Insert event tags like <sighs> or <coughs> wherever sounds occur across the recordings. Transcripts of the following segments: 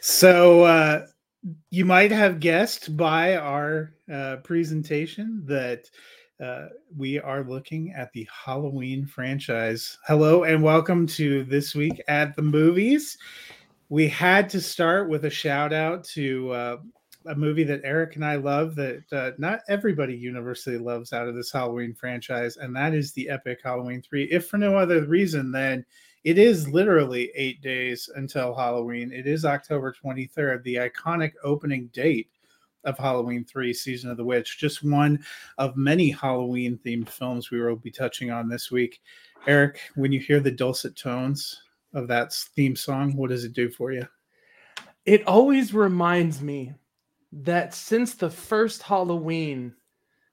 So uh, you might have guessed by our uh, presentation that uh, we are looking at the Halloween franchise. Hello and welcome to this week at the movies. We had to start with a shout out to uh, a movie that Eric and I love that uh, not everybody universally loves out of this Halloween franchise, and that is the epic Halloween 3. If for no other reason than it is literally eight days until Halloween. It is October 23rd, the iconic opening date of Halloween 3 Season of the Witch, just one of many Halloween themed films we will be touching on this week. Eric, when you hear the dulcet tones of that theme song, what does it do for you? It always reminds me that since the first Halloween,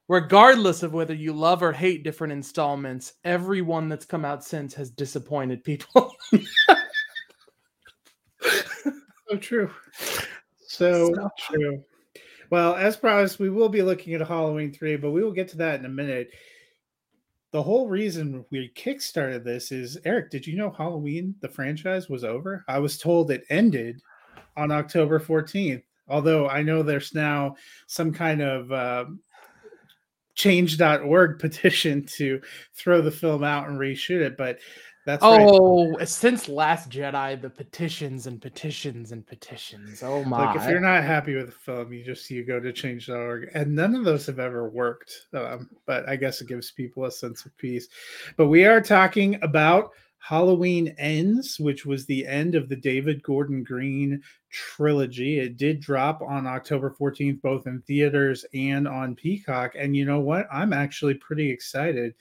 regardless of whether you love or hate different installments, everyone that's come out since has disappointed people. <laughs> <laughs> so true. So, so true. Well, as promised, we will be looking at Halloween 3, but we will get to that in a minute. The whole reason we kickstarted this is Eric, did you know Halloween, the franchise, was over? I was told it ended on October 14th. Although I know there's now some kind of uh, change.org <laughs> petition to throw the film out and reshoot it, but that's oh, right. since Last Jedi, the petitions and petitions and petitions. Oh my! Like if you're not happy with the film, you just you go to change.org, and none of those have ever worked. Um, but I guess it gives people a sense of peace. But we are talking about Halloween Ends, which was the end of the David Gordon Green trilogy. It did drop on October 14th, both in theaters and on Peacock. And you know what? I'm actually pretty excited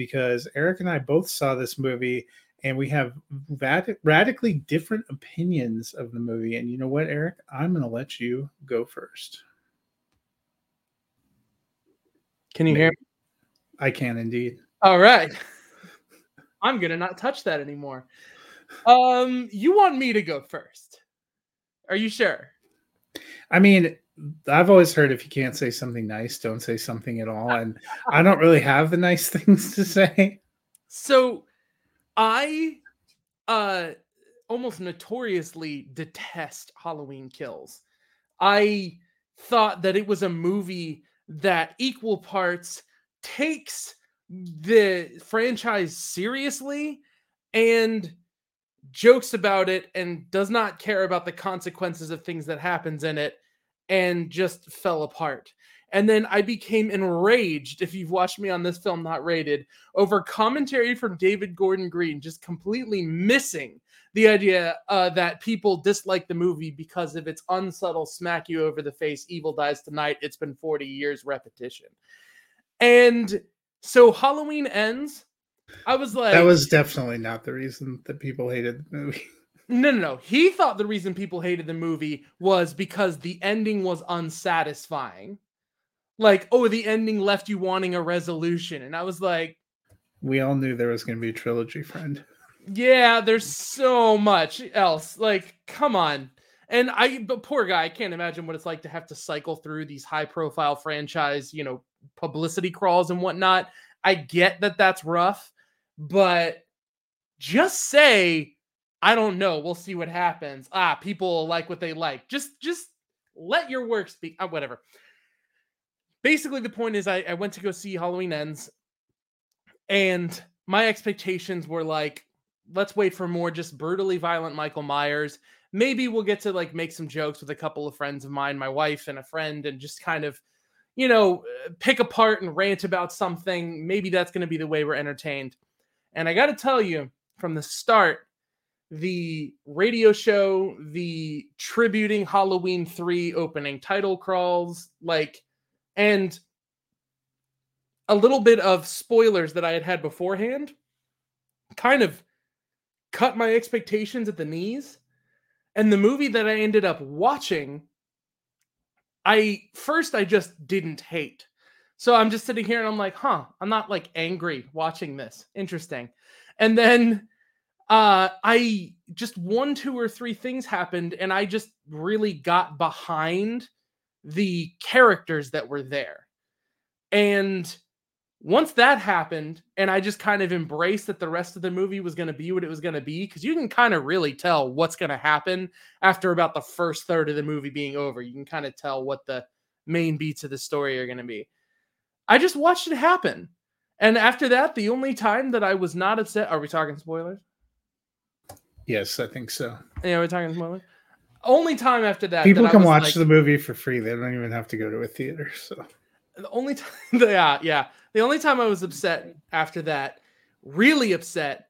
because Eric and I both saw this movie and we have rad- radically different opinions of the movie. And you know what, Eric? I'm going to let you go first. Can you Maybe. hear me? I can indeed. All right. <laughs> I'm gonna not touch that anymore. Um, you want me to go first? Are you sure? I mean, I've always heard if you can't say something nice, don't say something at all. And I don't <laughs> really have the nice <laughs> things to say. So I uh almost notoriously detest Halloween kills. I thought that it was a movie that equal parts takes the franchise seriously and jokes about it and does not care about the consequences of things that happens in it and just fell apart. And then I became enraged, if you've watched me on this film not rated, over commentary from David Gordon Green just completely missing the idea uh, that people dislike the movie because of its unsubtle smack you over the face, evil dies tonight, it's been 40 years repetition. And so Halloween ends. I was like, that was definitely not the reason that people hated the movie. No, no, no. He thought the reason people hated the movie was because the ending was unsatisfying. Like, oh, the ending left you wanting a resolution. And I was like, we all knew there was going to be a trilogy, friend. Yeah, there's so much else. Like, come on. And I, but poor guy, I can't imagine what it's like to have to cycle through these high profile franchise, you know, publicity crawls and whatnot. I get that that's rough, but just say, I don't know. We'll see what happens. Ah, people like what they like. Just, just let your work speak. Uh, whatever. Basically, the point is, I, I went to go see Halloween Ends, and my expectations were like, let's wait for more just brutally violent Michael Myers. Maybe we'll get to like make some jokes with a couple of friends of mine, my wife and a friend, and just kind of you know, pick apart and rant about something. Maybe that's going to be the way we're entertained. And I got to tell you from the start, the radio show, the tributing Halloween 3 opening title crawls, like, and a little bit of spoilers that I had had beforehand kind of cut my expectations at the knees. And the movie that I ended up watching I first I just didn't hate. So I'm just sitting here and I'm like, huh, I'm not like angry watching this. Interesting. And then uh I just one, two, or three things happened, and I just really got behind the characters that were there. And once that happened, and I just kind of embraced that the rest of the movie was going to be what it was going to be, because you can kind of really tell what's going to happen after about the first third of the movie being over. You can kind of tell what the main beats of the story are going to be. I just watched it happen. And after that, the only time that I was not upset, are we talking spoilers? Yes, I think so. Yeah, we're talking spoilers. Only time after that, People that I can was watch like- the movie for free. They don't even have to go to a theater. So the only time <laughs> yeah yeah the only time i was upset after that really upset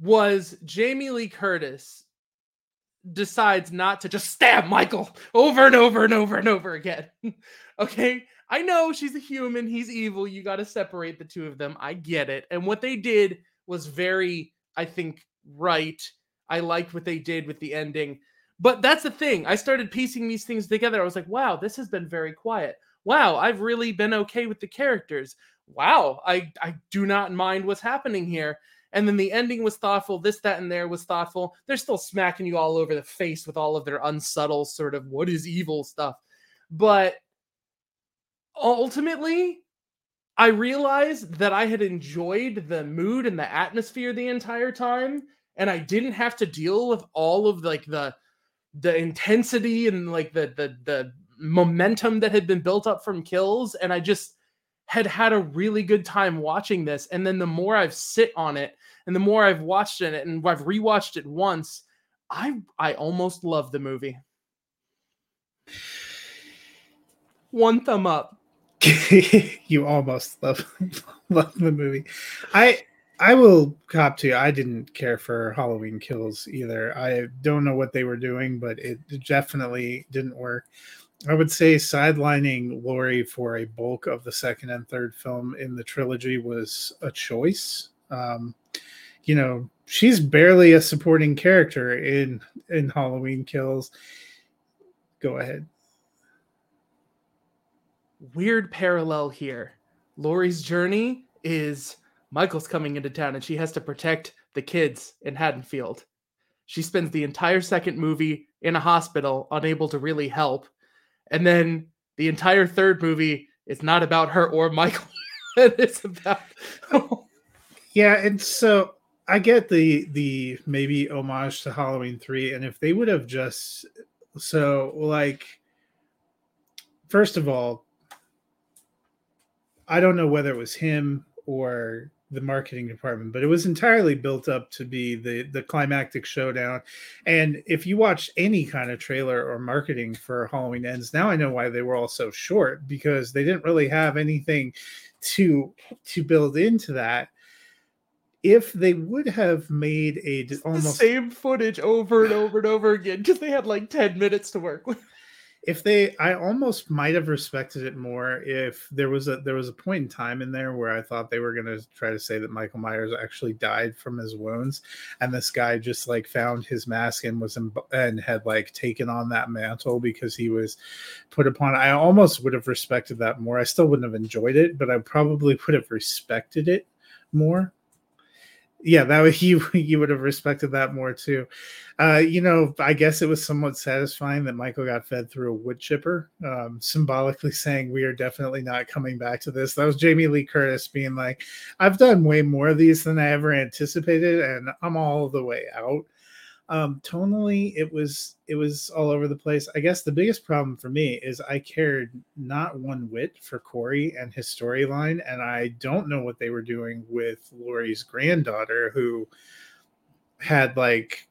was jamie lee curtis decides not to just stab michael over and over and over and over again <laughs> okay i know she's a human he's evil you got to separate the two of them i get it and what they did was very i think right i liked what they did with the ending but that's the thing i started piecing these things together i was like wow this has been very quiet wow, I've really been okay with the characters. Wow, I I do not mind what's happening here. And then the ending was thoughtful. This, that, and there was thoughtful. They're still smacking you all over the face with all of their unsubtle sort of what is evil stuff. But ultimately, I realized that I had enjoyed the mood and the atmosphere the entire time, and I didn't have to deal with all of like the the intensity and like the the the momentum that had been built up from kills and i just had had a really good time watching this. And then the more i've sit on it and the more i've watched it and i've rewatched it once i i almost love the movie. One thumb up. <laughs> You almost love <laughs> love the movie. I I will cop to you. I didn't care for Halloween Kills either. I don't know what they were doing, but it definitely didn't work. I would say sidelining Laurie for a bulk of the second and third film in the trilogy was a choice. Um, you know, she's barely a supporting character in in Halloween Kills. Go ahead. weird parallel here. Laurie's journey is Michael's coming into town and she has to protect the kids in Haddonfield. She spends the entire second movie in a hospital, unable to really help. And then the entire third movie is not about her or Michael. <laughs> it's about <laughs> Yeah, and so I get the the maybe homage to Halloween 3 and if they would have just so like first of all I don't know whether it was him or the marketing department, but it was entirely built up to be the the climactic showdown. And if you watch any kind of trailer or marketing for Halloween Ends, now I know why they were all so short because they didn't really have anything to to build into that. If they would have made a the almost same footage over and over and over again because they had like 10 minutes to work with. If they i almost might have respected it more if there was a there was a point in time in there where i thought they were going to try to say that michael myers actually died from his wounds and this guy just like found his mask and was in, and had like taken on that mantle because he was put upon i almost would have respected that more. I still wouldn't have enjoyed it but i probably would have respected it more yeah that would <laughs> you you would have respected that more too. Uh you know i guess it was somewhat satisfying that michael got fed through a wood chipper um symbolically saying we are definitely not coming back to this. That was jamie lee curtis being like i've done way more of these than i ever anticipated and i'm all the way out um tonally it was it was all over the place. I guess the biggest problem for me is i cared not one whit for corey and his storyline and i don't know what they were doing with laurie's granddaughter who had like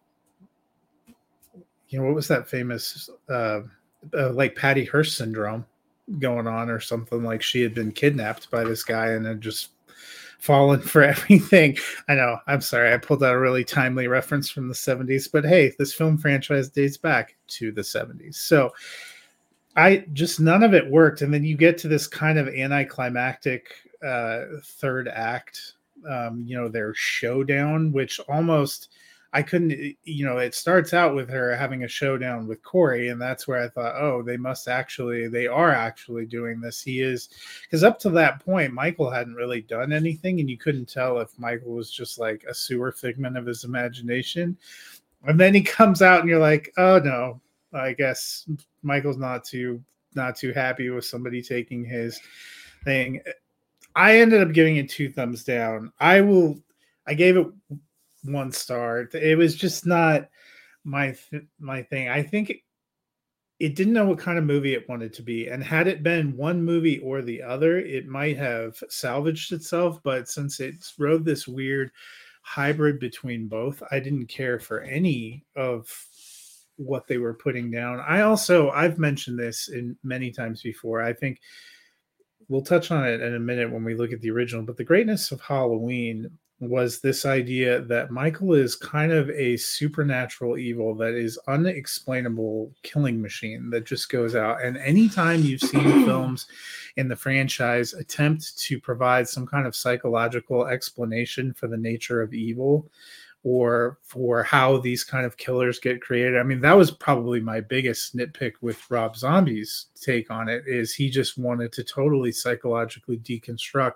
you know what was that famous uh, uh like patty hearst syndrome going on or something like she had been kidnapped by this guy and had just fallen for <laughs> everything. I know. I'm sorry. I pulled out a really timely reference from the 70s, but hey, this film franchise dates back to the 70s. So I just none of it worked. And then you get to this kind of anticlimactic uh, third act, um, you know, their showdown, which almost I couldn't, you know, it starts out with her having a showdown with Corey, and that's where I thought, oh, they must actually, they are actually doing this. He is, because up to that point, Michael hadn't really done anything, and you couldn't tell if Michael was just like a sewer figment of his imagination. And then he comes out, and you're like, oh no, I guess Michael's not too not too happy with somebody taking his thing. I ended up giving it two thumbs down. I will. I gave it one star. It was just not my th- my thing. I think it, it didn't know what kind of movie it wanted to be, and had it been one movie or the other, it might have salvaged itself. But since it rode this weird hybrid between both, I didn't care for any of what they were putting down. I also I've mentioned this in many times before. I think we'll touch on it in a minute when we look at the original, but the greatness of Halloween was this idea that Michael is kind of a supernatural evil that is unexplainable killing machine that just goes out. And anytime you've seen <clears throat> films in the franchise attempt to provide some kind of psychological explanation for the nature of evil, or for how these kind of killers get created. I mean, that was probably my biggest nitpick with Rob Zombie's take on it is he just wanted to totally psychologically deconstruct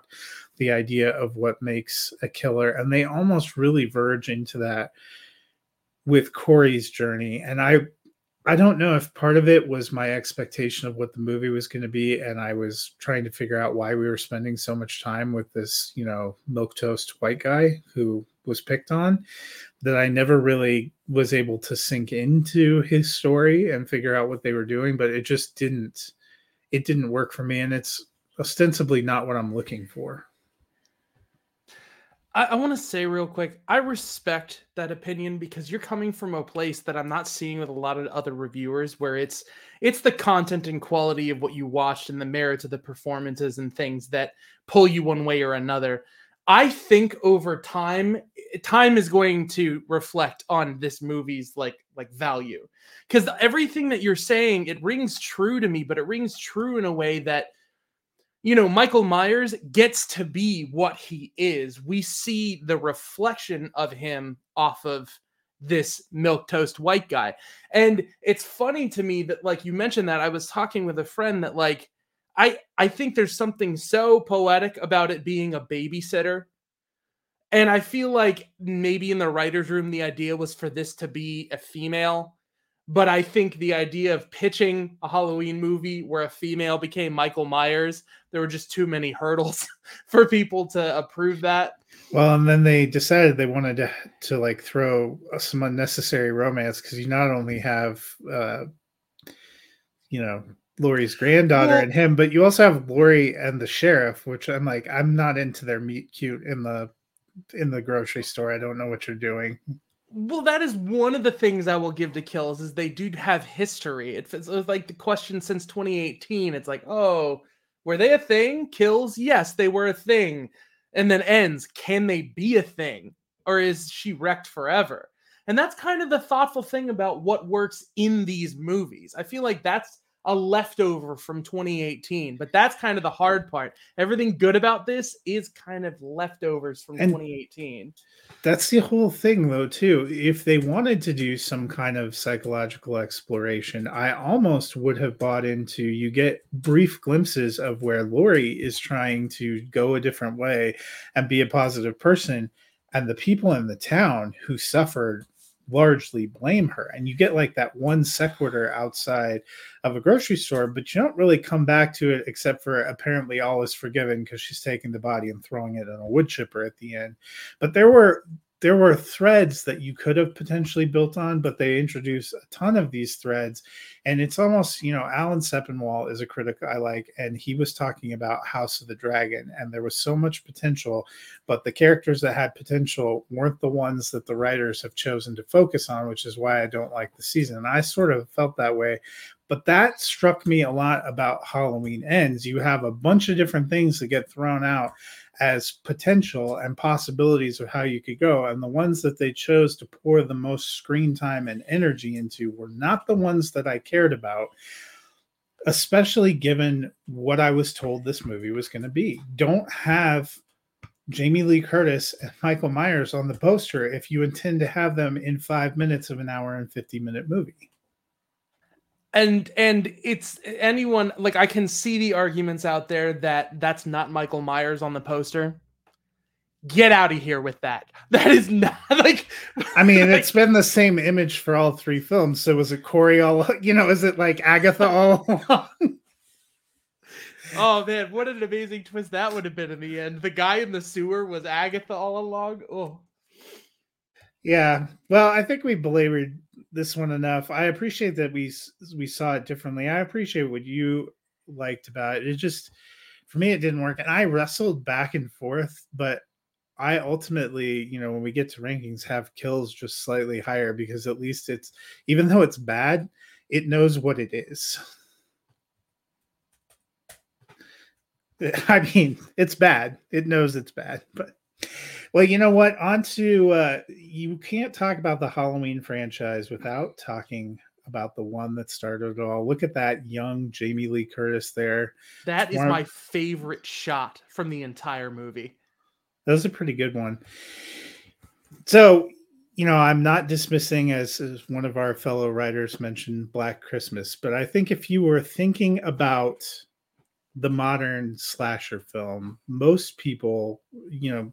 the idea of what makes a killer and they almost really verge into that with Corey's journey and I I don't know if part of it was my expectation of what the movie was going to be, and I was trying to figure out why we were spending so much time with this, you know, milk toast white guy who was picked on. That I never really was able to sink into his story and figure out what they were doing, but it just didn't. It didn't work for me, and it's ostensibly not what I'm looking for. I, I want to say real quick, I respect that opinion because you're coming from a place that I'm not seeing with a lot of other reviewers, where it's it's the content and quality of what you watched and the merits of the performances and things that pull you one way or another. I think over time, time is going to reflect on this movie's like like value because everything that you're saying it rings true to me, but it rings true in a way that you know, Michael Myers gets to be what he is. We see the reflection of him off of this milk toast white guy. And it's funny to me that like you mentioned that I was talking with a friend that like I I think there's something so poetic about it being a babysitter. And I feel like maybe in the writers room the idea was for this to be a female but I think the idea of pitching a Halloween movie where a female became Michael Myers, there were just too many hurdles <laughs> for people to approve that. Well, and then they decided they wanted to to like throw some unnecessary romance because you not only have uh you know Laurie's granddaughter well, and him, but you also have Laurie and the sheriff, which I'm like, I'm not into their meet cute in the in the grocery store. I don't know what you're doing. Well, that is one of the things I will give to Kills is they do have history. It it's like the question since 2018. It's like, oh, were they a thing? Kills, yes, they were a thing. And then ends, can they be a thing? Or is she wrecked forever? And that's kind of the thoughtful thing about what works in these movies. I feel like that's a leftover from 2018, but that's kind of the hard part. Everything good about this is kind of leftovers from and 2018. That's the whole thing, though, too. If they wanted to do some kind of psychological exploration, I almost would have bought into you get brief glimpses of where Laurie is trying to go a different way and be a positive person. And the people in the town who suffered largely blame her. And you get like that one sequitur outside of a grocery store, but you don't really come back to it except for apparently all is forgiven because she's taking the body and throwing it in a wood chipper at the end. But there were there were threads that you could have potentially built on, but they introduce a ton of these threads. And it's almost, you know, Alan Sepinwall is a critic I like, and he was talking about House of the Dragon, and there was so much potential, but the characters that had potential weren't the ones that the writers have chosen to focus on, which is why I don't like the season. And I sort of felt that way. But that struck me a lot about Halloween Ends. You have a bunch of different things that get thrown out as potential and possibilities of how you could go. And the ones that they chose to pour the most screen time and energy into were not the ones that I cared about, especially given what I was told this movie was going to be. Don't have Jamie Lee Curtis and Michael Myers on the poster if you intend to have them in five minutes of an hour and 50 minute movie. And and it's anyone like I can see the arguments out there that that's not Michael Myers on the poster. Get out of here with that. <laughs> That is not like I mean, <laughs> it's been the same image for all three films. So was it Corey all <laughs> you know, is it like Agatha all along? Oh man, what an amazing twist that would have been in the end. The guy in the sewer was Agatha all along. Oh. Yeah. Well, I think we belabored this one enough. I appreciate that we we saw it differently. I appreciate what you liked about it. It just for me it didn't work and I wrestled back and forth, but I ultimately, you know, when we get to rankings have kills just slightly higher because at least it's even though it's bad, it knows what it is. <laughs> I mean, it's bad. It knows it's bad, but well, you know what? On to uh, you can't talk about the Halloween franchise without talking about the one that started it all. Look at that young Jamie Lee Curtis there. That is of- my favorite shot from the entire movie. That was a pretty good one. So, you know, I'm not dismissing, as, as one of our fellow writers mentioned, Black Christmas, but I think if you were thinking about the modern slasher film, most people, you know,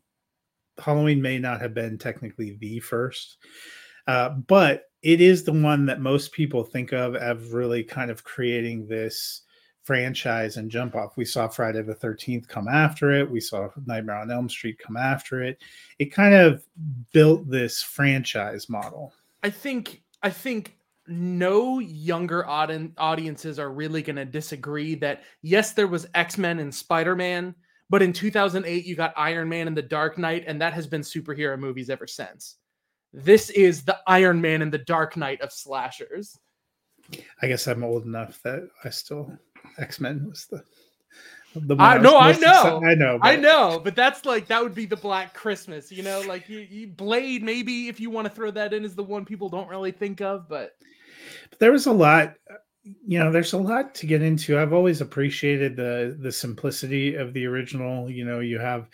Halloween may not have been technically the first, uh, but it is the one that most people think of as really kind of creating this franchise and jump off. We saw Friday the 13th come after it. We saw Nightmare on Elm Street come after it. It kind of built this franchise model. I think I think no younger audi- audiences are really going to disagree that yes there was X-Men and Spider-Man but in 2008 you got Iron Man and The Dark Knight and that has been superhero movies ever since. This is the Iron Man and the Dark Knight of slashers. I guess I'm old enough that I still X Men was the the I- no, I was most exci- know. I know. I know, but that's like that would be the Black Christmas, you know, like you, you Blade maybe if you want to throw that in is the one people don't really think of, but But there was a lot you know there's a lot to get into. I've always appreciated the the simplicity of the original you know you have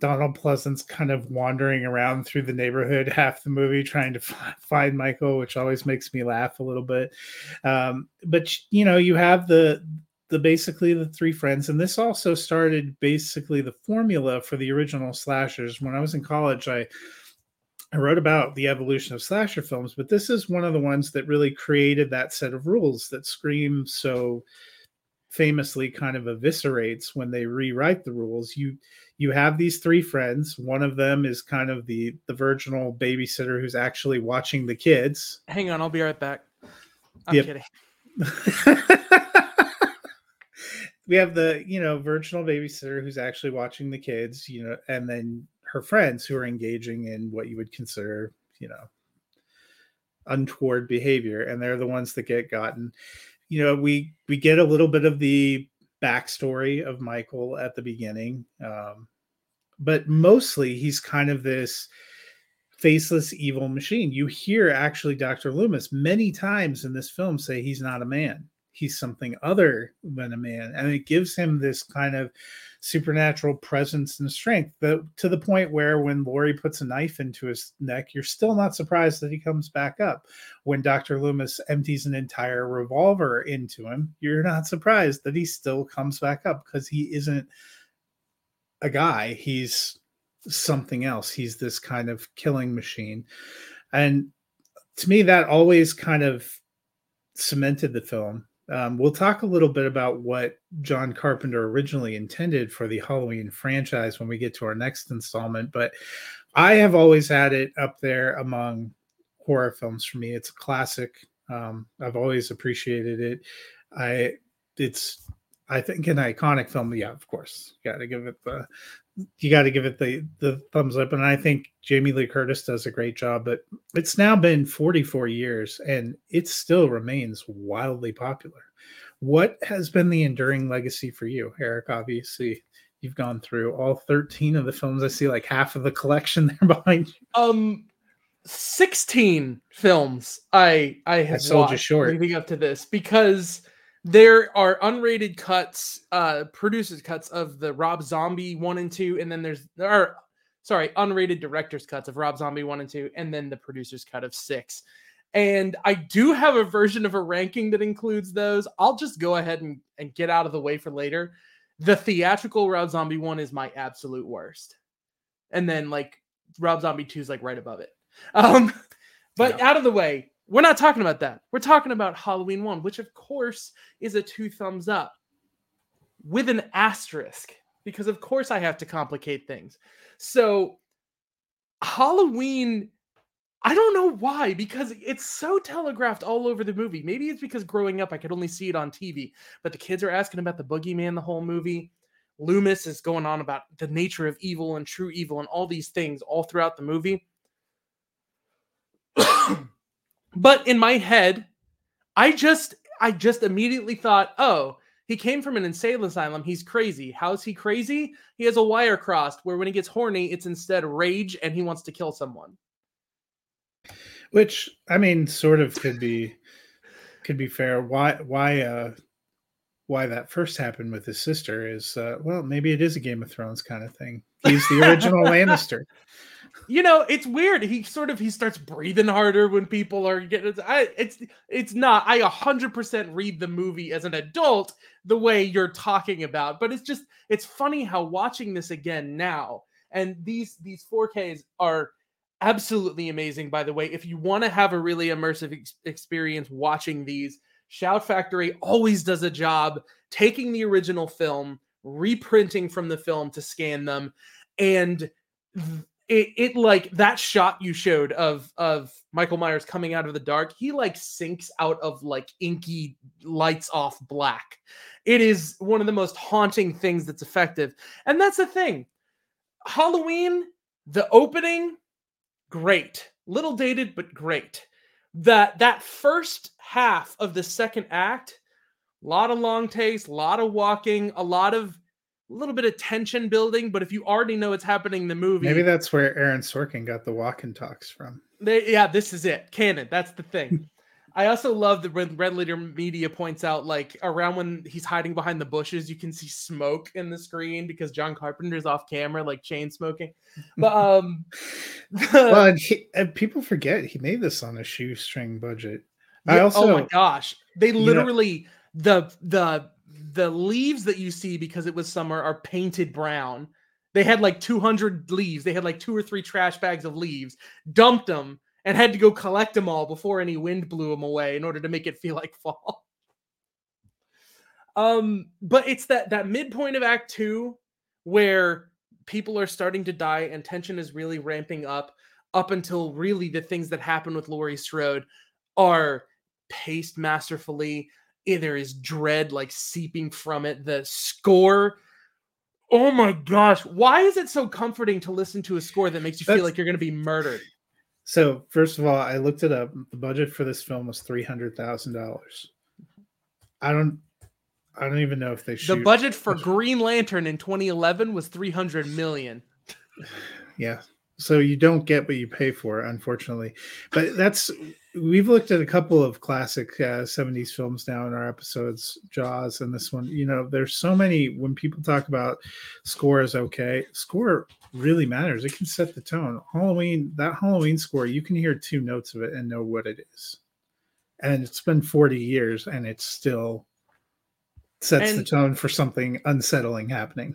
donald pleasence kind of wandering around through the neighborhood <laughs> half the movie trying to fi- find michael which always makes me laugh a little bit. Um, but you know you have the the basically the three friends and this also started basically the formula for the original slashers. When i was in college i I wrote about the evolution of slasher films, but this is one of the ones that really created that set of rules that Scream so famously kind of eviscerates when they rewrite the rules. You you have these three friends. One of them is kind of the the virginal babysitter who's actually watching the kids. hang on, I'll be right back. I'm Yep. kidding. <laughs> we have the you know virginal babysitter who's actually watching the kids you know and then her friends who are engaging in what you would consider you know untoward behavior and they're the ones that get gotten. You know we we get a little bit of the backstory of michael at the beginning um, but mostly he's kind of this faceless evil machine. You hear actually dr loomis many times in this film say he's not a man he's something other than a man. And it gives him this kind of supernatural presence and strength that to the point where when Laurie puts a knife into his neck you're still not surprised that he comes back up. When Dr. Loomis empties an entire revolver into him you're not surprised that he still comes back up because he isn't a guy. He's something else. He's this kind of killing machine. And to me that always kind of cemented the film um, we'll talk a little bit about what John Carpenter originally intended for the Halloween franchise when we get to our next installment, but I have always had it up there among horror films for me. It's a classic. Um, I've always appreciated it. I it's I think an iconic film. Yeah, of course, got to give it the you got to give it the the thumbs up and i think jamie lee curtis does a great job but it's now been 44 years and it still remains wildly popular what has been the enduring legacy for you eric obviously you've gone through all 13 of the films i see like half of the collection <laughs> there behind you Um 16 films I I have sold you watched short. leading up to this because there are unrated cuts, uh, producers cuts of the Rob Zombie one and two, and then there's there are sorry, unrated director's cuts of Rob Zombie one and two, and then the producer's cut of six. And I do have a version of a ranking that includes those. I'll just go ahead and, and get out of the way for later. The theatrical Rob Zombie one is my absolute worst. And then like Rob Zombie 2 is like right above it. Um, <laughs> but Yeah. out of the way, we're not talking about that. We're talking about Halloween 1, which of course is a two thumbs up with an asterisk because of course I have to complicate things. So Halloween I don't know why because it's so telegraphed all over the movie. Maybe it's because growing up I could only see it on TV, but the kids are asking about the boogeyman the whole movie. Loomis is going on about the nature of evil and true evil and all these things all throughout the movie. <coughs> but in my head, I just I just immediately thought, "Oh, he came from an insane asylum. He's crazy. How's he crazy? He has a wire crossed where when he gets horny, it's instead rage and he wants to kill someone." which I mean, sort of could be could be fair. Why why uh why that first happened with his sister is uh well maybe it is a Game of Thrones kind of thing. He's the original <laughs> Lannister. you know it's weird he sort of he starts breathing harder when people are getting I, it's it's not i 100% read the movie as an adult the way you're talking about but it's just it's funny how watching this again now and these these 4ks are absolutely amazing by the way if you want to have a really immersive ex- experience watching these shout factory always does a job taking the original film reprinting from the film to scan them and it, it like that shot you showed of of Michael Myers coming out of the dark, he like sinks out of like inky lights off black. It is one of the most haunting things that's effective. And that's the thing. Halloween, the opening, great. Little dated, but great. That that first half of the second act, a lot of long takes, a lot of walking, a lot of a little bit of tension building, but if you already know it's happening in the movie, Maybe that's where Aaron Sorkin got the walk and talks from. they, yeah, this is it. Canon. That's the thing. <laughs> I also love that when Red Letter Media points out, like around when he's hiding behind the bushes, you can see smoke in the screen because John Carpenter's off camera, like chain smoking. But <laughs> um, <laughs> well, and, he, and people forget he made this on a shoestring budget. I also oh my gosh, they know- literally the the the leaves that you see because it was summer are painted brown. They had like 200 leaves. They had like two or three trash bags of leaves, dumped them, and had to go collect them all before any wind blew them away in order to make it feel like <laughs> fall. Um, but it's that that midpoint of Act Two where people are starting to die and tension is really ramping up up until really the things that happen with Laurie Strode are paced masterfully. There is dread like seeping from it. The score. Oh my gosh. Why is it so comforting to listen to a score that makes you feel like you're going to be murdered? so first of all, I looked it up. The budget for this film was three hundred thousand dollars. I don't I don't even know if they should The budget for Green Lantern in 2011 was 300 million. <sighs> yeah so you don't get what you pay for unfortunately but that's we've looked at a couple of classic uh, 70s films now in our episodes jaws and this one. You know there's so many when people talk about score is okay score really matters. It can set the tone. Halloween that halloween score you can hear two notes of it and know what it is. And it's been 40 years and it still sets the tone for something unsettling happening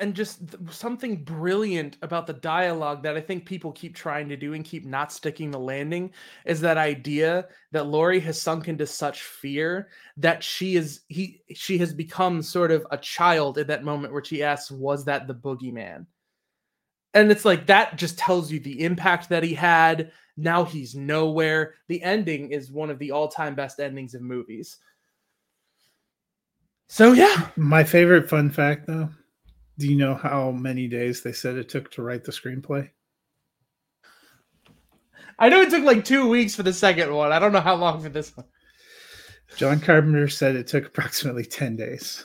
and just th- something brilliant about the dialogue that I think people keep trying to do and keep not sticking the landing is that idea that Laurie has sunk into such fear that she is he she has become sort of a child at that moment where she asks, "Was that the boogeyman?" And it's like that just tells you the impact that he had. Now he's nowhere. The ending is one of the all-time best endings of movies. So yeah, My favorite fun fact, though, do you know how many days they said it took to write the screenplay? I know it took like two weeks for the second one. I don't know how long for this one. John Carpenter said it took approximately 10 days.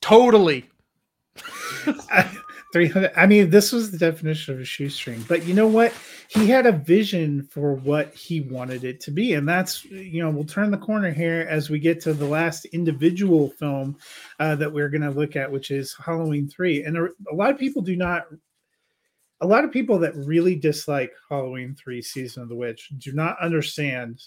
Totally. <laughs> I, 300 i mean this was the definition of a shoestring but you know what? He had a vision for what he wanted it to be and that's you know we'll turn the corner here as we get to the last individual film uh, that we're going to look at which is halloween 3 and a, a lot of people do not a lot of people that really dislike halloween 3 season of the witch do not understand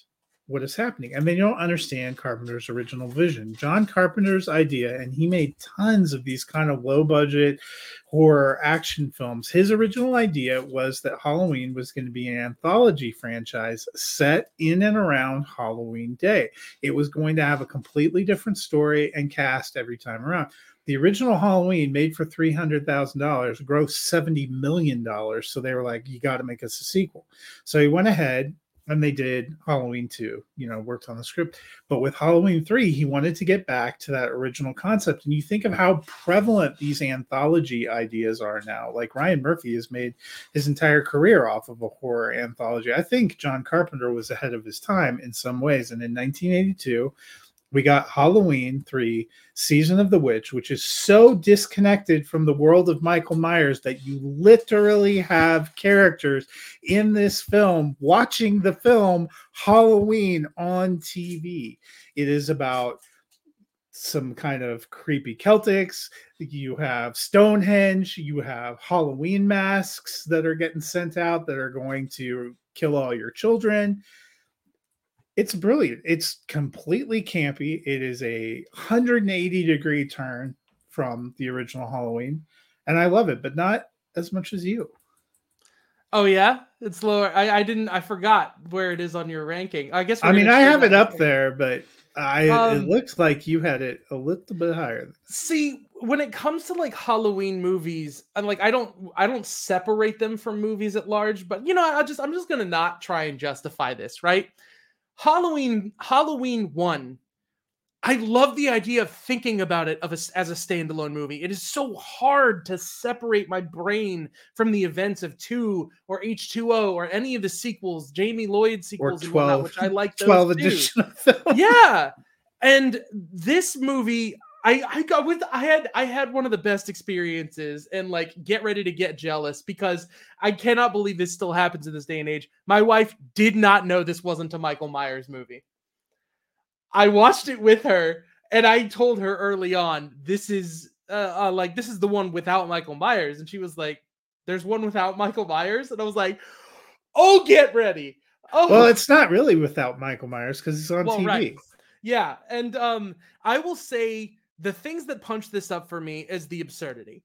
what is happening. And they don't understand carpenter's original vision. John carpenter's idea and he made tons of these kind of low budget horror action films. His original idea was that halloween was going to be an anthology franchise set in and around halloween day. It was going to have a completely different story and cast every time around. The original Halloween made for three hundred thousand dollars, grossed seventy million dollars. So they were like, "You got to make us a sequel." So he went ahead and they did Halloween 2, you know, worked on the script. But with Halloween 3, he wanted to get back to that original concept. And you think of how prevalent these anthology ideas are now. Like Ryan Murphy has made his entire career off of a horror anthology. I think John Carpenter was ahead of his time in some ways. And in 1982, we got Halloween 3 Season of the Witch, which is so disconnected from the world of Michael Myers that you literally have characters in this film watching the film Halloween on TV. It is about some kind of creepy Celtics. You have Stonehenge. You have Halloween masks that are getting sent out that are going to kill all your children it's brilliant. It's completely campy. It is a 180 degree turn from the original Halloween, and I love it, but not as much as you. Oh yeah, it's lower. I, I didn't. I forgot where it is on your ranking. I guess. I mean, I have it up there, but I um, it looks like you had it a little bit higher. See, when it comes to like Halloween movies, and like I don't I don't separate them from movies at large, but you know, I just I'm just gonna not try and justify this, right? Halloween Halloween 1 I love the idea of thinking about it of a, as a standalone movie. It is so hard to separate my brain from the events of two or H20 or any of the sequels, Jamie Lloyd sequels, or 12, whatnot, which I like. <laughs> 12 edition. yeah. And this movie, I I got with I had I had one of the best experiences and like get ready to get jealous because I cannot believe this still happens in this day and age. My wife did not know this wasn't a Michael Myers movie. I watched it with her and I told her early on this is uh, uh, like this is the one without Michael Myers and she was like there's one without Michael Myers and I was like oh get ready. Oh Well, it's not really without Michael Myers cuz he's on well, TV. Right. Yeah, and um I will say the things that punch this up for me is the absurdity.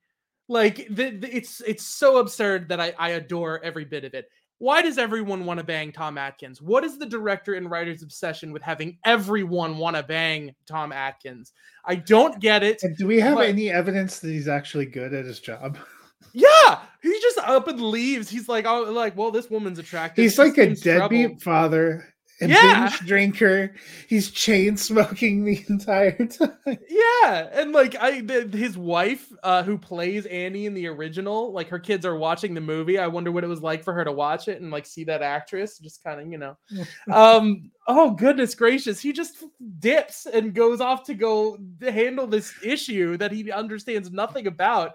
Like the, the, it's it's so absurd that I, I adore every bit of it. Why does everyone want to bang Tom Atkins? What is the director and writer's obsession with having everyone want to bang Tom Atkins? I don't get it. And do we have but... any evidence that he's actually good at his job? <laughs> Yeah, he just up and leaves. He's like, oh, like, well, this woman's attractive. He's like a deadbeat trouble. father a yeah. binge drinker. He's chain smoking the <laughs> entire time. Yeah, and like I, his wife, uh, who plays Annie in the original, like her kids are watching the movie. I wonder what it was like for her to watch it and like see that actress, just kind of, you know. <laughs> um. Oh goodness gracious, he just dips and goes off to go handle this issue that he understands nothing about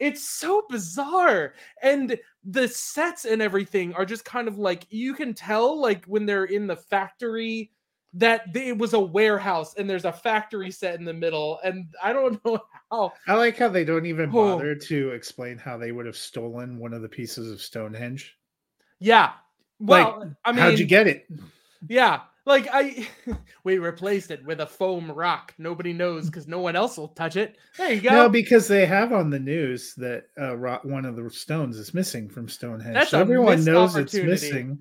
it's so bizarre. And the sets and everything are just kind of like you can tell, like when they're in the factory, that they, it was a warehouse and there's a factory set in the middle. And I don't <laughs> know how. I like how they don't even oh. bother oh. to explain how they would have stolen one of the pieces of Stonehenge. Yeah. Well, like, I mean, how'd you get it? Yeah. Like I, <laughs> we replaced it with a foam rock. Nobody knows because no one else will touch it. There you go. No, because they have on the news that uh, rock, one of the stones is missing from Stonehenge. That's so everyone knows it's missing,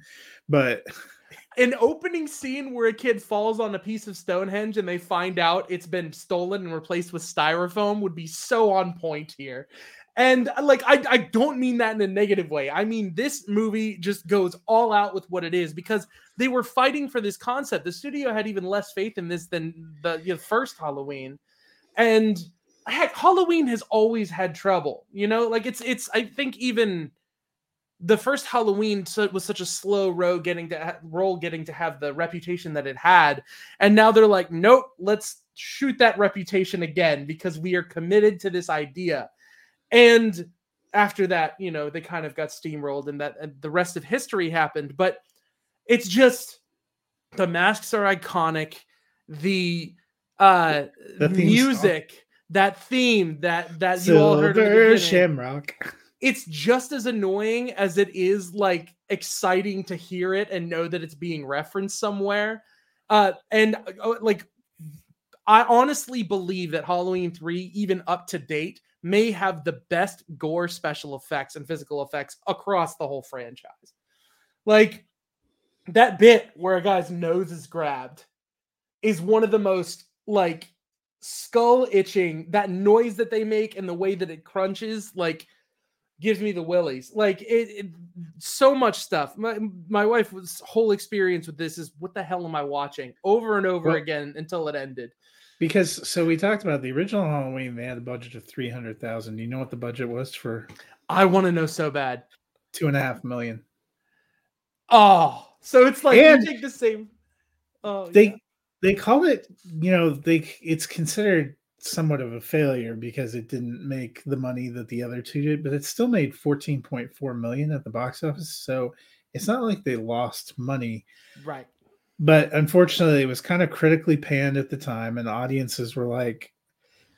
but <laughs> an opening scene where a kid falls on a piece of Stonehenge and they find out it's been stolen and replaced with styrofoam would be so on point here. And uh, like I, I don't mean that in a negative way. I mean this movie just goes all out with what it is because they were fighting for this concept. The studio had even less faith in this than the you know, first Halloween. And heck, Halloween has always had trouble. You know, like it's it's I think even the first Halloween was such a slow road getting to ha- role getting to have the reputation that it had, and now they're like, nope, let's shoot that reputation again because we are committed to this idea. And after that, you know, they kind of got steamrolled and that and the rest of history happened. But it's just the masks are iconic. The uh The music, that theme that that you all heard at the Silver Shamrock. it's just as annoying as it is like exciting to hear it and know that it's being referenced somewhere. Uh, and uh, like, I honestly believe that Halloween 3, even up to date, may have the best gore special effects and physical effects across the whole franchise. Like, that bit where a guy's nose is grabbed is one of the most like skull itching that noise that they make and the way that it crunches like gives me the willies. Like it, it so much stuff. My my wife's whole experience with this is what the hell am i watching? over and over Well- again until it ended Because so we talked about the original Halloween, they had a budget of three hundred thousand. You know what the budget was for i want to know so bad two and a half million? oh so it's like And you take the same oh They yeah. they call it, you know, they it's considered somewhat of a failure because it didn't make the money that the other two did, but it still made fourteen point four million at the box office. So it's not like they lost money. right but unfortunately it was kind of critically panned at the time and audiences were like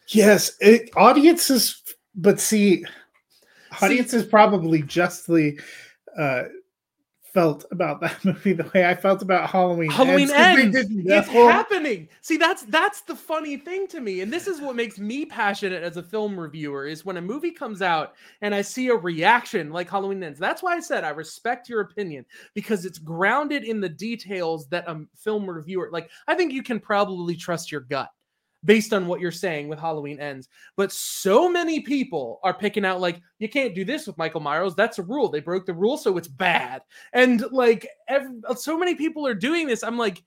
yes it, audiences but see audiences probably justly uh felt about that <laughs> movie the way i felt about halloween Halloween they ends. It's whole- happening. See, that's that's the funny thing to me, and this is what makes me passionate as a film reviewer. Is when a movie comes out and I see a reaction like Halloween ends. That's why I said I respect your opinion because it's grounded in the details that a film reviewer like. I think you can probably trust your gut based on what you're saying with Halloween ends. But so many people are picking out like you can't do this with Michael Myers. That's a rule. They broke the rule, so it's bad. And like every, so many people are doing this. I'm like,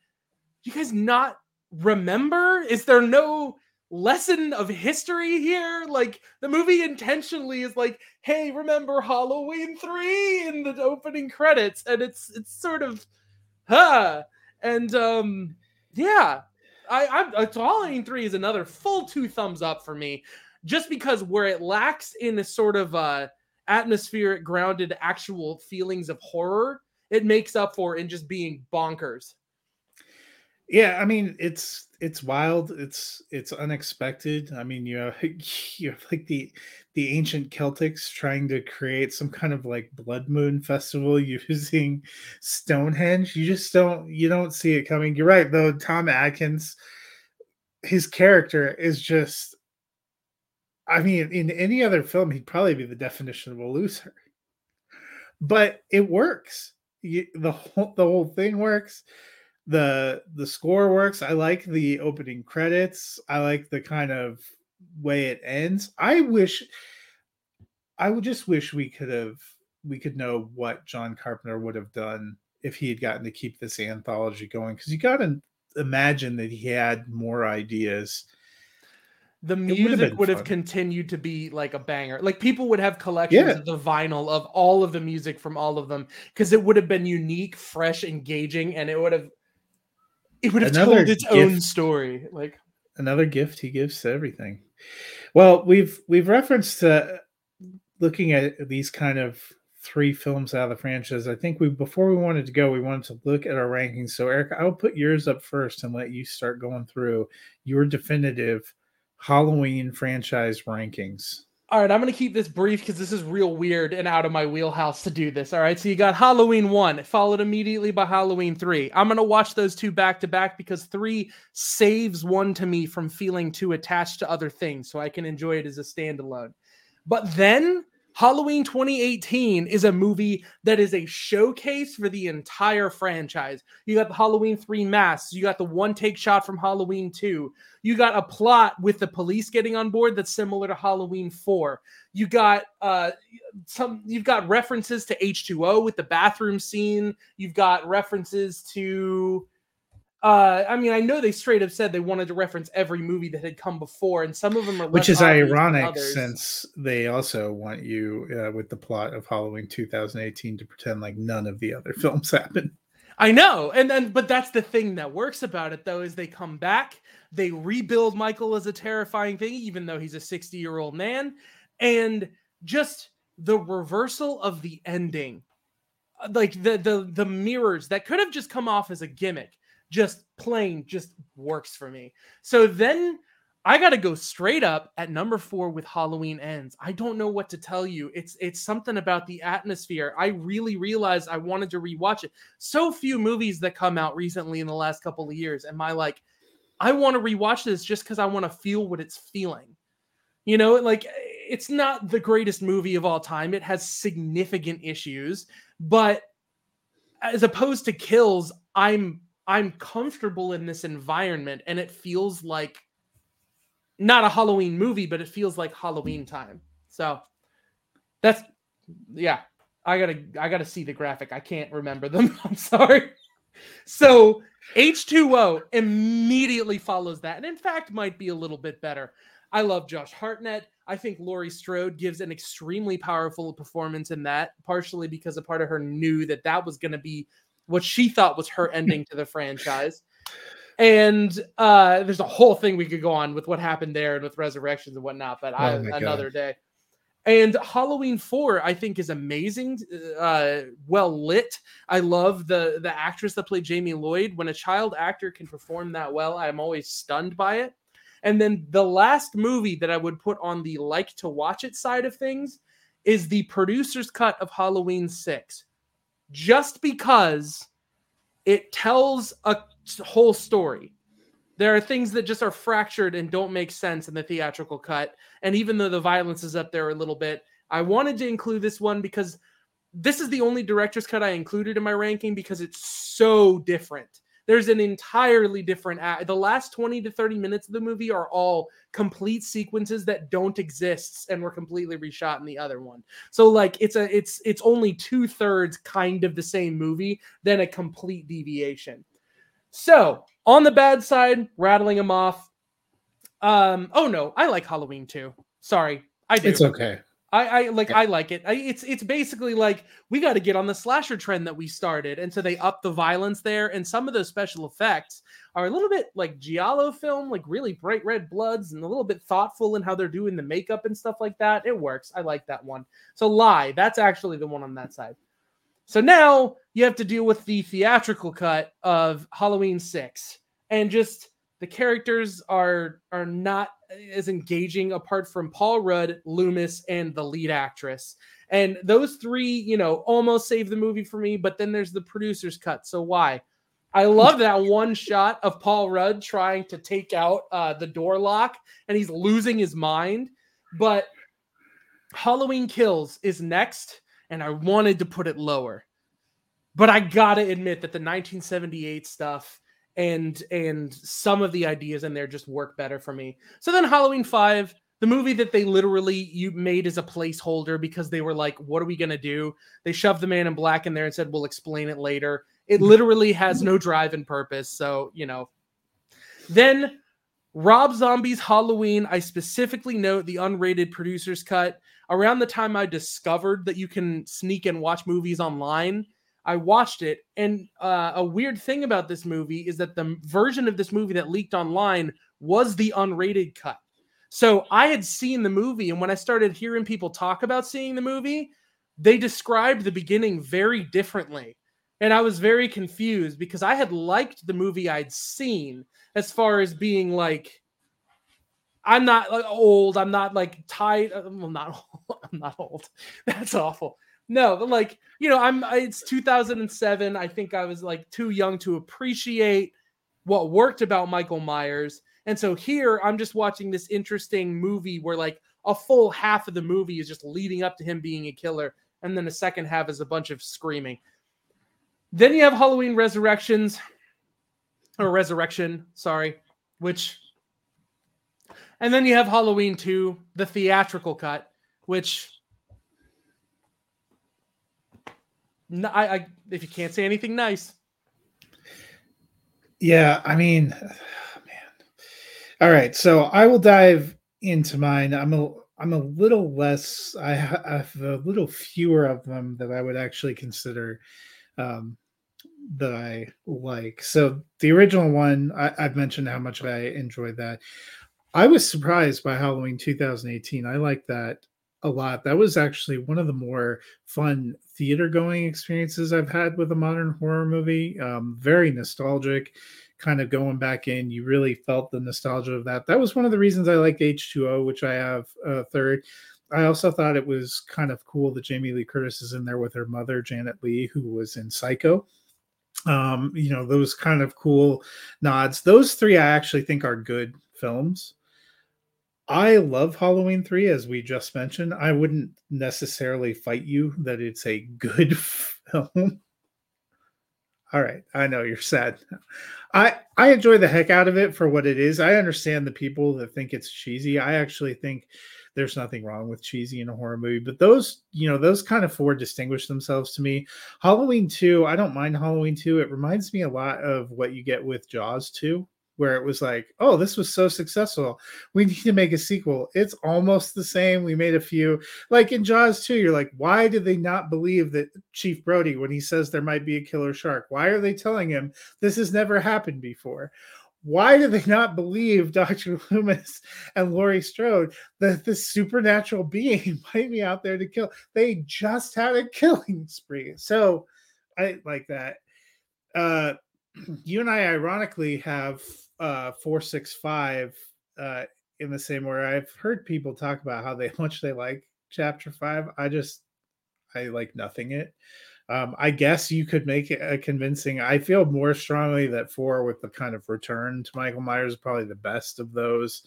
you guys not remember? Is there no lesson of history here? Like the movie intentionally is like, hey, remember Halloween 3 in the opening credits. And it's it's sort of huh. And um yeah. I, I it's Halloween 3 is another full two thumbs up for me. Just because where it lacks in a sort of uh atmospheric, grounded, actual feelings of horror, it makes up for in just being bonkers. yeah i mean it's it's wild it's it's unexpected i mean you have <laughs> you have like the the ancient celtics trying to create some kind of like blood moon festival <laughs> using stonehenge? You just don't you don't see it coming. You're right though tom atkins his character is just i mean in any other film he'd probably be the definition of a loser. But it works. You, the whole the whole thing works. The the score works. I like the opening credits. I like the kind of way it ends i wish i would just wish we could have we could know what john carpenter would have done if he had gotten to keep this anthology going because you got to imagine that he had more ideas the music been would have continued to be like a banger. Like people would have collections Yeah. of the vinyl of all of the music from all of them because it would have been unique, fresh, engaging, and it would have it would have Another told its own story. Like another gift he gives to everything. Well, we've we've referenced uh, looking at these kind of three films out of the franchise. I think we before we wanted to go, we wanted to look at our rankings. So, Eric, I'll put yours up first and let you start going through your definitive Halloween franchise rankings. All right, I'm going to keep this brief because this is real weird and out of my wheelhouse to do this. All right, so you got Halloween 1, followed immediately by Halloween 3. I'm going to watch those two back to back because 3 saves 1 to me from feeling too attached to other things, so I can enjoy it as a standalone. But then Halloween 2018 is a movie that is a showcase for the entire franchise. You got the Halloween 3 masks, you got the one take shot from Halloween 2, you got a plot with the police getting on board that's similar to Halloween 4. You got uh some you've got references to H2O with the bathroom scene. You've got references to uh I mean I know they straight up said they wanted to reference every movie that had come before and some of them are Which is ironic since they also want you uh, with the plot of Halloween 2018 to pretend like none of the other <laughs> films happened. I know. And then but that's the thing that works about it though is they come back, they rebuild Michael as a terrifying thing even though he's a 60-year-old man and just the reversal of the ending, uh, like the the the mirrors that could have just come off as a gimmick, just plain just works for me. So then I got to go straight up at number 4 with Halloween Ends. I don't know what to tell you. It's it's something about the atmosphere. I really realized I wanted to rewatch it. So few movies that come out recently in the last couple of years and my like I want to rewatch this just cuz I want to feel what it's feeling. You know, like it's not the greatest movie of all time. It has significant issues, but as opposed to kills, I'm I'm comfortable in this environment and it feels like not a Halloween movie, but it feels like Halloween time. So that's yeah. I gotta I gotta see the graphic. I can't remember them. <laughs> I'm sorry. So H2O immediately follows that, and in fact might be a little bit better. I love Josh Hartnett. I think Laurie Strode gives an extremely powerful performance in that, partially because a part of her knew that that was going to be what she thought was her <laughs> ending to the franchise and uh, there's a whole thing we could go on with what happened there and with resurrections and whatnot, but I, oh another day. And Halloween Four, I think, is amazing, uh, well lit. I love the the actress that played Jamie Lloyd. When a child actor can perform that well, I'm always stunned by it. And then the last movie that I would put on the like to watch it side of things is the producer's cut of Halloween Six, just because it tells a whole story. There are things that just are fractured and don't make sense in the theatrical cut. And even though the violence is up there a little bit, I wanted to include this one because this is the only director's cut I included in my ranking because it's so different there's an entirely different act. The last 20 to 30 minutes of the movie are all complete sequences that don't exist and were completely reshot in the other one. So like it's a it's it's only two thirds kind of the same movie than a complete deviation. So on the bad side, rattling them off. Um, oh no, I like Halloween too. Sorry, I do. It's okay. I, I like I like it. I, it's it's basically like we got to get on the slasher trend that we started, and so they up the violence there, and some of those special effects are a little bit like giallo film, like really bright red bloods, and a little bit thoughtful in how they're doing the makeup and stuff like that. It works. I like that one. So lie, that's actually the one on that side. So now you have to deal with the theatrical cut of Halloween Six, and just the characters are are not as engaging apart from Paul Rudd, Loomis, and the lead actress. And those three, you know, almost save the movie for me. But then there's the producer's cut. So why? I love that one shot of Paul Rudd trying to take out uh, the door lock, and he's losing his mind. But Halloween Kills is next, and I wanted to put it lower. But I gotta admit that the 1978 stuff and and some of the ideas in there just work better for me. So then Halloween 5, the movie that they literally you made as a placeholder because they were like what are we going to do? They shoved the man in black in there and said we'll explain it later. It mm-hmm. literally has no drive and purpose, so, you know. Then Rob Zombie's Halloween, I specifically note the unrated producer's cut. Around the time I discovered that you can sneak and watch movies online, I watched it, and uh, a weird thing about this movie is that the version of this movie that leaked online was the unrated cut. So I had seen the movie, and when I started hearing people talk about seeing the movie, they described the beginning very differently. And I was very confused because I had liked the movie I'd seen as far as being like, I'm not like old. I'm not like tied. I'm not. <laughs> I'm not old. That's awful. No, like, you know, I'm it's 2007. I think I was like too young to appreciate what worked about Michael Myers. And so here I'm just watching this interesting movie where like a full half of the movie is just leading up to him being a killer and then the second half is a bunch of screaming. Then you have Halloween Resurrections or Resurrection, sorry, which and then you have Halloween 2, the theatrical cut, which No, I, I if you can't say anything nice. Yeah, I mean, <sighs> man. All right, so I will dive into mine. I'm a I'm a little less. I have a little fewer of them that I would actually consider um, that I like. So the original one, I, I've mentioned how much I enjoyed that. I was surprised by Halloween 2018. I like that a lot. That was actually one of the more fun theater going experiences I've had with a modern horror movie. Um, very nostalgic, kind of going back in. You really felt the nostalgia of that. That was one of the reasons I liked H2O, which I have a third. I also thought it was kind of cool that Jamie Lee Curtis is in there with her mother, Janet Leigh, who was in Psycho. Um, you know, those kind of cool nods. Those three I actually think are good films. I love Halloween 3, as we just mentioned. I wouldn't necessarily fight you that it's a good <laughs> film. All right, I know you're sad. I I enjoy the heck out of it for what it is. I understand the people that think it's cheesy. I actually think there's nothing wrong with cheesy in a horror movie, but those, you know, those kind of four distinguish themselves to me. Halloween 2, I don't mind Halloween 2. It reminds me a lot of what you get with Jaws 2 where it was like, oh, this was so successful. We <laughs> need to make a sequel. It's almost the same. We made a few. Like in Jaws 2, you're like, why did they not believe that Chief Brody when he says there might be a killer shark? Why are they telling him this has never happened before? Why do they not believe <laughs> Dr. Loomis and Laurie Strode that this supernatural being <laughs> might be out there to kill? They just had a killing spree. So I like that. Uh, <clears throat> you and I ironically have uh 465 uh in the same way i've heard people talk about how they <laughs> much they like chapter five. I just i like nothing it. Um i guess you could make it a convincing i feel more strongly that four with the kind of return to michael myers is probably the best of those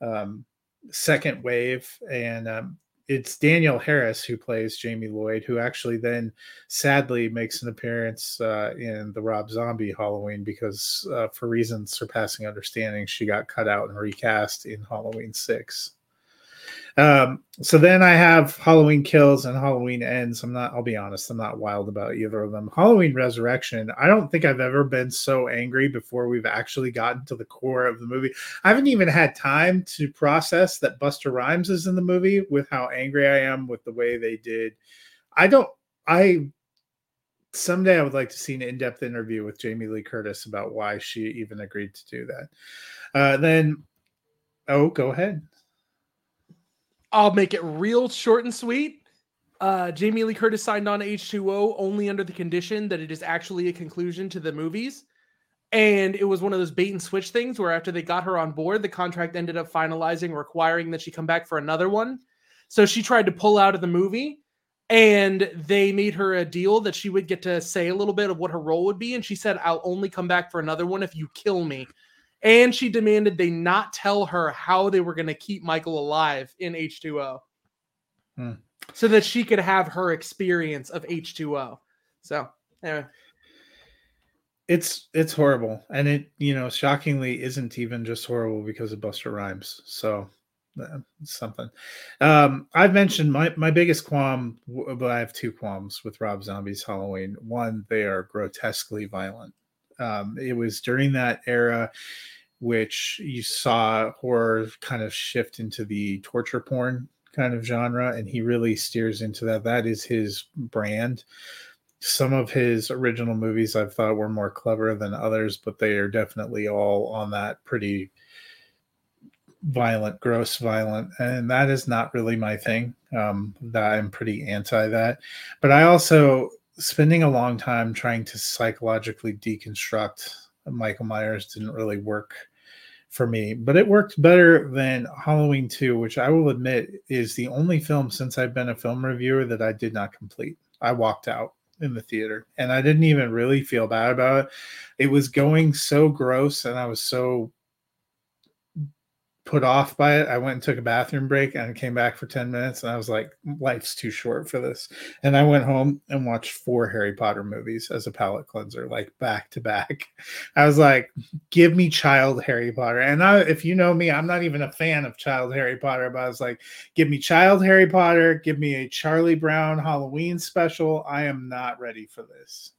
um second wave and um it's Danielle Harris who plays Jamie Lloyd, who actually then sadly makes an appearance uh, in the Rob Zombie Halloween because, uh, for reasons surpassing understanding, she got cut out and recast in Halloween 6. Um, so then I have Halloween Kills and Halloween Ends. I'm not, I'll be honest, I'm not wild about either of them. Halloween Resurrection, I don't think I've ever been so angry before we've actually gotten to the core of the movie. I haven't even had time to process that Busta Rhymes is in the movie with how angry I am with the way they did. I don't, I someday I would like to see an in-depth interview with Jamie Lee Curtis about why she even agreed to do that. Uh, then, oh, go ahead. I'll make it real short and sweet. Uh, Jamie Lee Curtis signed on to H2O only under the condition that it is actually a conclusion to the movies. And it was one of those bait and switch things where after they got her on board, the contract ended up finalizing requiring that she come back for another one. So she tried to pull out of the movie and they made her a deal that she would get to say a little bit of what her role would be. And she said, I'll only come back for another one if you kill me and she demanded they not tell her how they were going to keep Michael alive in H2O. Hmm. So that she could have her experience of H2O. So, anyway. It's it's horrible. And it, you know, shockingly isn't even just horrible because of Busta Rhymes. So uh, something. Um, I've mentioned my, my biggest qualm, but I have two qualms with Rob Zombie's Halloween. One, they are grotesquely violent. Um, it was during that era which you saw horror kind of shift into the torture porn kind of genre, and he really steers into that. That is his brand. Some of his original movies I've thought were more clever than others, but they are definitely all on that pretty violent, gross violent, and that is not really my thing. Um, that I'm pretty anti that, but I also spending a long time trying to psychologically deconstruct Michael Myers didn't really work for me, but it worked better than Halloween 2, which I will admit is the only film since I've been a film reviewer that I did not complete. I walked out in the theater and I didn't even really feel bad about it. It was going so gross and I was so put off by it. I went and took a bathroom break and came back for 10 minutes and I was like, life's too short for this. And I went home and watched four Harry Potter movies as a palate cleanser, like back to back. I was like, give me child Harry Potter. And I, if you know me, I'm not even a fan of child Harry Potter, but I was like, give me child Harry Potter, give me a Charlie Brown Halloween special. I am not ready for this.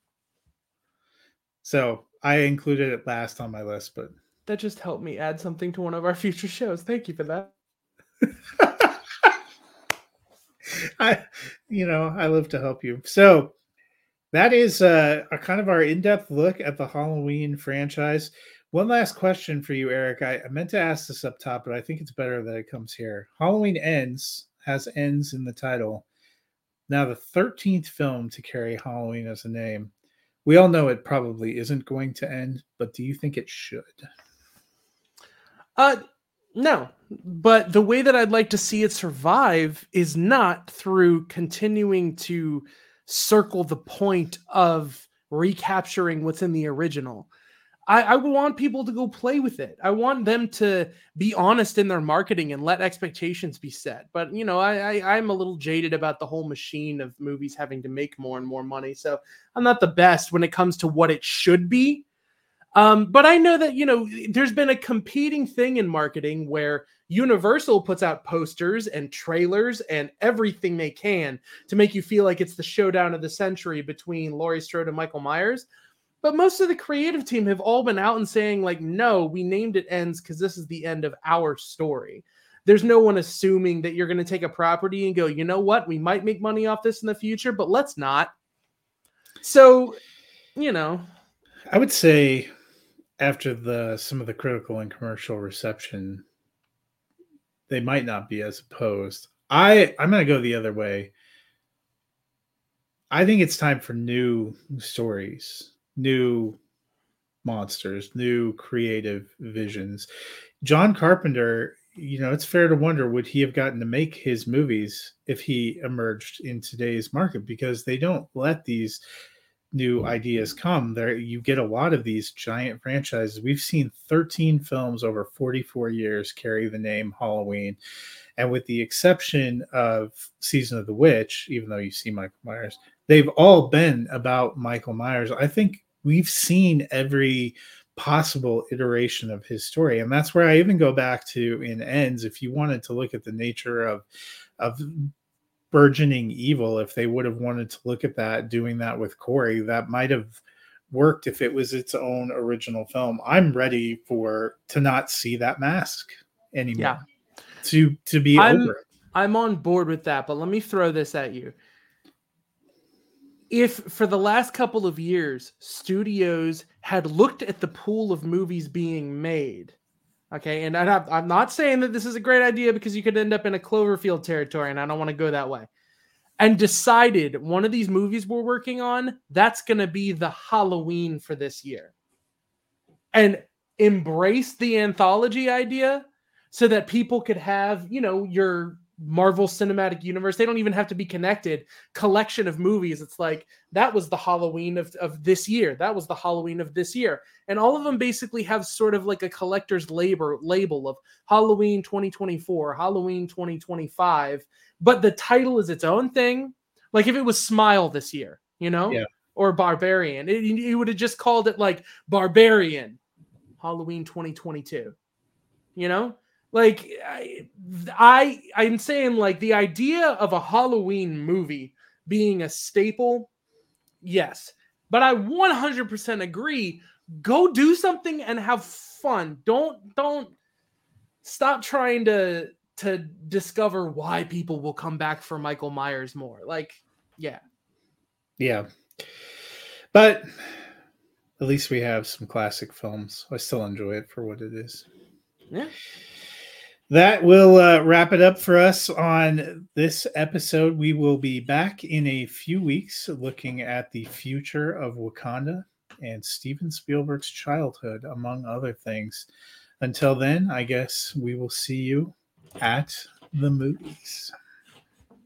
So I included it last on my list, but that just helped me add something to one of our <laughs> future shows. Thank you for that. <laughs> I, you know, I love to help you. So that is uh, a kind of our in-depth look at the Halloween franchise. One last question for you, Eric. I, I meant to ask this up top, but I think it's better that it comes here. Halloween ends. has ends in the title. Now, the 13th film to carry Halloween as a name. We all know it probably isn't going to end, but do you think it should? Uh, no, but the way that I'd like to see it survive is not through continuing to circle the point of recapturing what's in the original. I, I want people to go play with it. I want them to be honest in their marketing and let expectations be set. But you know, I, I I'm a little jaded about the whole machine of movies having to make more and more money. So I'm not the best when it comes to what it should be. Um, but I know that you know there's been a competing thing in marketing where Universal puts out posters and trailers and everything they can to make you feel like it's the showdown of the century between Laurie Strode and Michael Myers. But most of the creative team have all been out and saying, like, no, we named it ends because this is the end of our story. There's no one assuming that you're going to take a property and go, you know what, we might make money off this in the future, but let's not. So, you know, I would say after the some of the critical and commercial reception, they might not be as opposed. I I'm gonna go the other way. I think it's time for new stories new monsters, new creative visions. John Carpenter, you know, it's fair to wonder would he have gotten to make his movies if he emerged in today's market because they don't let these new ideas come there you get a lot of these giant franchises. We've seen 13 films over 44 years carry the name halloween. And with the exception of season of the witch even though you see michael myers they've all been about michael myers. I think we've seen every possible iteration of his story and that's where i even go back to in ends if you wanted to look at the nature of of burgeoning evil if they would have wanted to look at that doing that with corey that might have worked if it was its own original film i'm ready for to not see that mask anymore Yeah. to to be I'm- over it. I'm on board with that, but let me throw this at you. If for the last couple of years, studios had looked at the pool of movies being made, okay, and I, I'm not saying that this is a great idea because you could end up in a Cloverfield territory, and I don't want to go that way, and decided one of these movies we're working on, that's going to be the Halloween for this year, and embrace the anthology idea so that people could have, you know, your Marvel Cinematic Universe. They don't even have to be connected. Collection of movies. It's like that was the Halloween of, of this year. That was the Halloween of this year. And all of them basically have sort of like a collector's labor label of Halloween 2024, Halloween 2025. But the title is its own thing. Like if it was Smile this year, you know? Yeah. Or Barbarian. It, you would have just called it like Barbarian Halloween 2022. You know? Like I, I i'm saying like the idea of a halloween movie being a staple yes but i 100% agree go do something and have fun don't don't stop trying to to discover why people will come back for michael myers more like yeah Yeah. But at least we have some classic films. I still enjoy it for what it is. yeah That will uh, wrap it up for us on this episode. We will be back in a few weeks looking at the future of Wakanda and Steven Spielberg's childhood, among other things. Until then, I guess we will see you at the movies.